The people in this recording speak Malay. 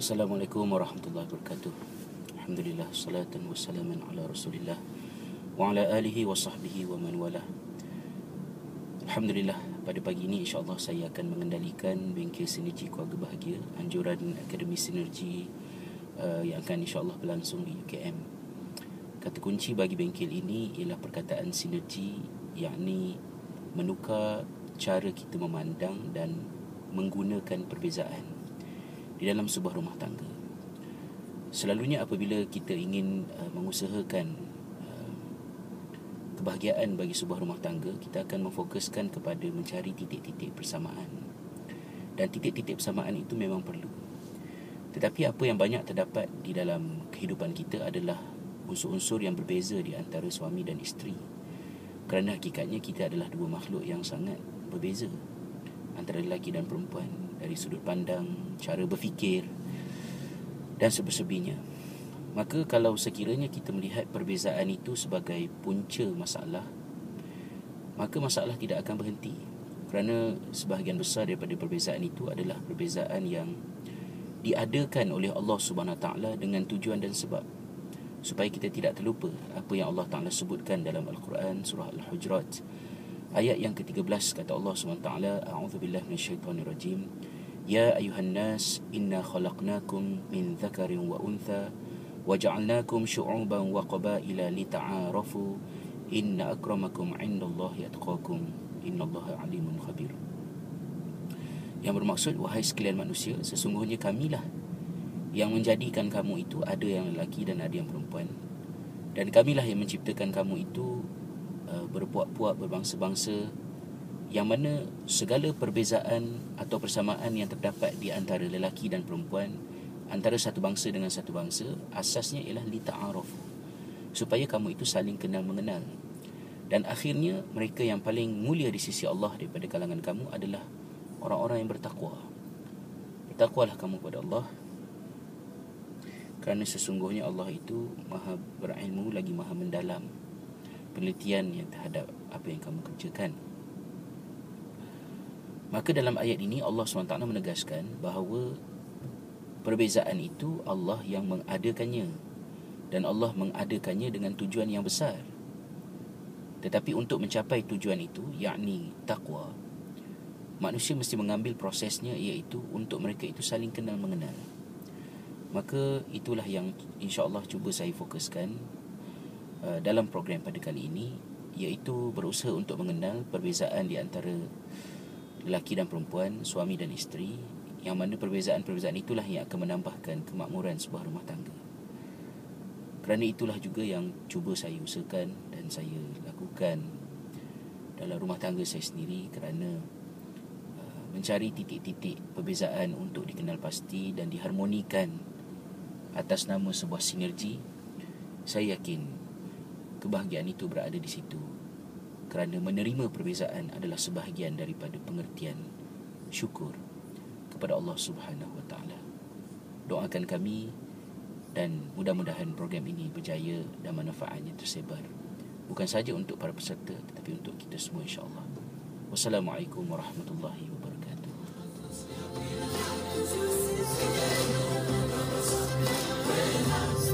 Assalamualaikum warahmatullahi wabarakatuh. Alhamdulillah salatan wassalaman ala Rasulillah wa ala alihi wa sahbihi wa man wala. Alhamdulillah pada pagi ini insya-Allah saya akan mengendalikan bengkel sinergi keluarga bahagia anjuran Akademi Sinergi uh, yang akan insya-Allah berlangsung di UKM. Kata kunci bagi bengkel ini ialah perkataan sinergi yakni menukar cara kita memandang dan menggunakan perbezaan di dalam sebuah rumah tangga. Selalunya apabila kita ingin uh, mengusahakan uh, kebahagiaan bagi sebuah rumah tangga, kita akan memfokuskan kepada mencari titik-titik persamaan. Dan titik-titik persamaan itu memang perlu. Tetapi apa yang banyak terdapat di dalam kehidupan kita adalah unsur-unsur yang berbeza di antara suami dan isteri. Kerana hakikatnya kita adalah dua makhluk yang sangat berbeza antara lelaki dan perempuan dari sudut pandang, cara berfikir dan sebesebihnya. Maka kalau sekiranya kita melihat perbezaan itu sebagai punca masalah, maka masalah tidak akan berhenti. Kerana sebahagian besar daripada perbezaan itu adalah perbezaan yang diadakan oleh Allah Subhanahu Taala dengan tujuan dan sebab supaya kita tidak terlupa apa yang Allah Taala sebutkan dalam Al-Quran surah Al-Hujurat Ayat yang ke-13 kata Allah SWT A'udzubillah minasyaitonirrajim. Ya ayuhan nas inna khalaqnakum min dhakarin wa untha waja'alnakum syu'uban wa qabaila lita'arafu. Inna akramakum 'indallahi atqakum. Innallaha 'alimun khabir. Yang bermaksud wahai sekalian manusia sesungguhnya kamilah yang menjadikan kamu itu ada yang lelaki dan ada yang perempuan. Dan kamilah yang menciptakan kamu itu Uh, berpuak-puak berbangsa-bangsa yang mana segala perbezaan atau persamaan yang terdapat di antara lelaki dan perempuan antara satu bangsa dengan satu bangsa asasnya ialah li ta'aruf supaya kamu itu saling kenal mengenal. Dan akhirnya mereka yang paling mulia di sisi Allah daripada kalangan kamu adalah orang-orang yang bertakwa. Bertakwalah kamu kepada Allah kerana sesungguhnya Allah itu maha berilmu lagi maha mendalam penelitian yang terhadap apa yang kamu kerjakan. Maka dalam ayat ini Allah SWT menegaskan bahawa perbezaan itu Allah yang mengadakannya dan Allah mengadakannya dengan tujuan yang besar. Tetapi untuk mencapai tujuan itu, yakni takwa, manusia mesti mengambil prosesnya iaitu untuk mereka itu saling kenal mengenal. Maka itulah yang insya Allah cuba saya fokuskan Uh, dalam program pada kali ini iaitu berusaha untuk mengenal perbezaan di antara lelaki dan perempuan, suami dan isteri yang mana perbezaan-perbezaan itulah yang akan menambahkan kemakmuran sebuah rumah tangga. Kerana itulah juga yang cuba saya usahakan dan saya lakukan dalam rumah tangga saya sendiri kerana uh, mencari titik-titik perbezaan untuk dikenal pasti dan diharmonikan atas nama sebuah sinergi saya yakin kebahagiaan itu berada di situ kerana menerima perbezaan adalah sebahagian daripada pengertian syukur kepada Allah Subhanahu Wa Taala. Doakan kami dan mudah-mudahan program ini berjaya dan manfaatnya tersebar bukan saja untuk para peserta tetapi untuk kita semua insya-Allah. Wassalamualaikum warahmatullahi wabarakatuh.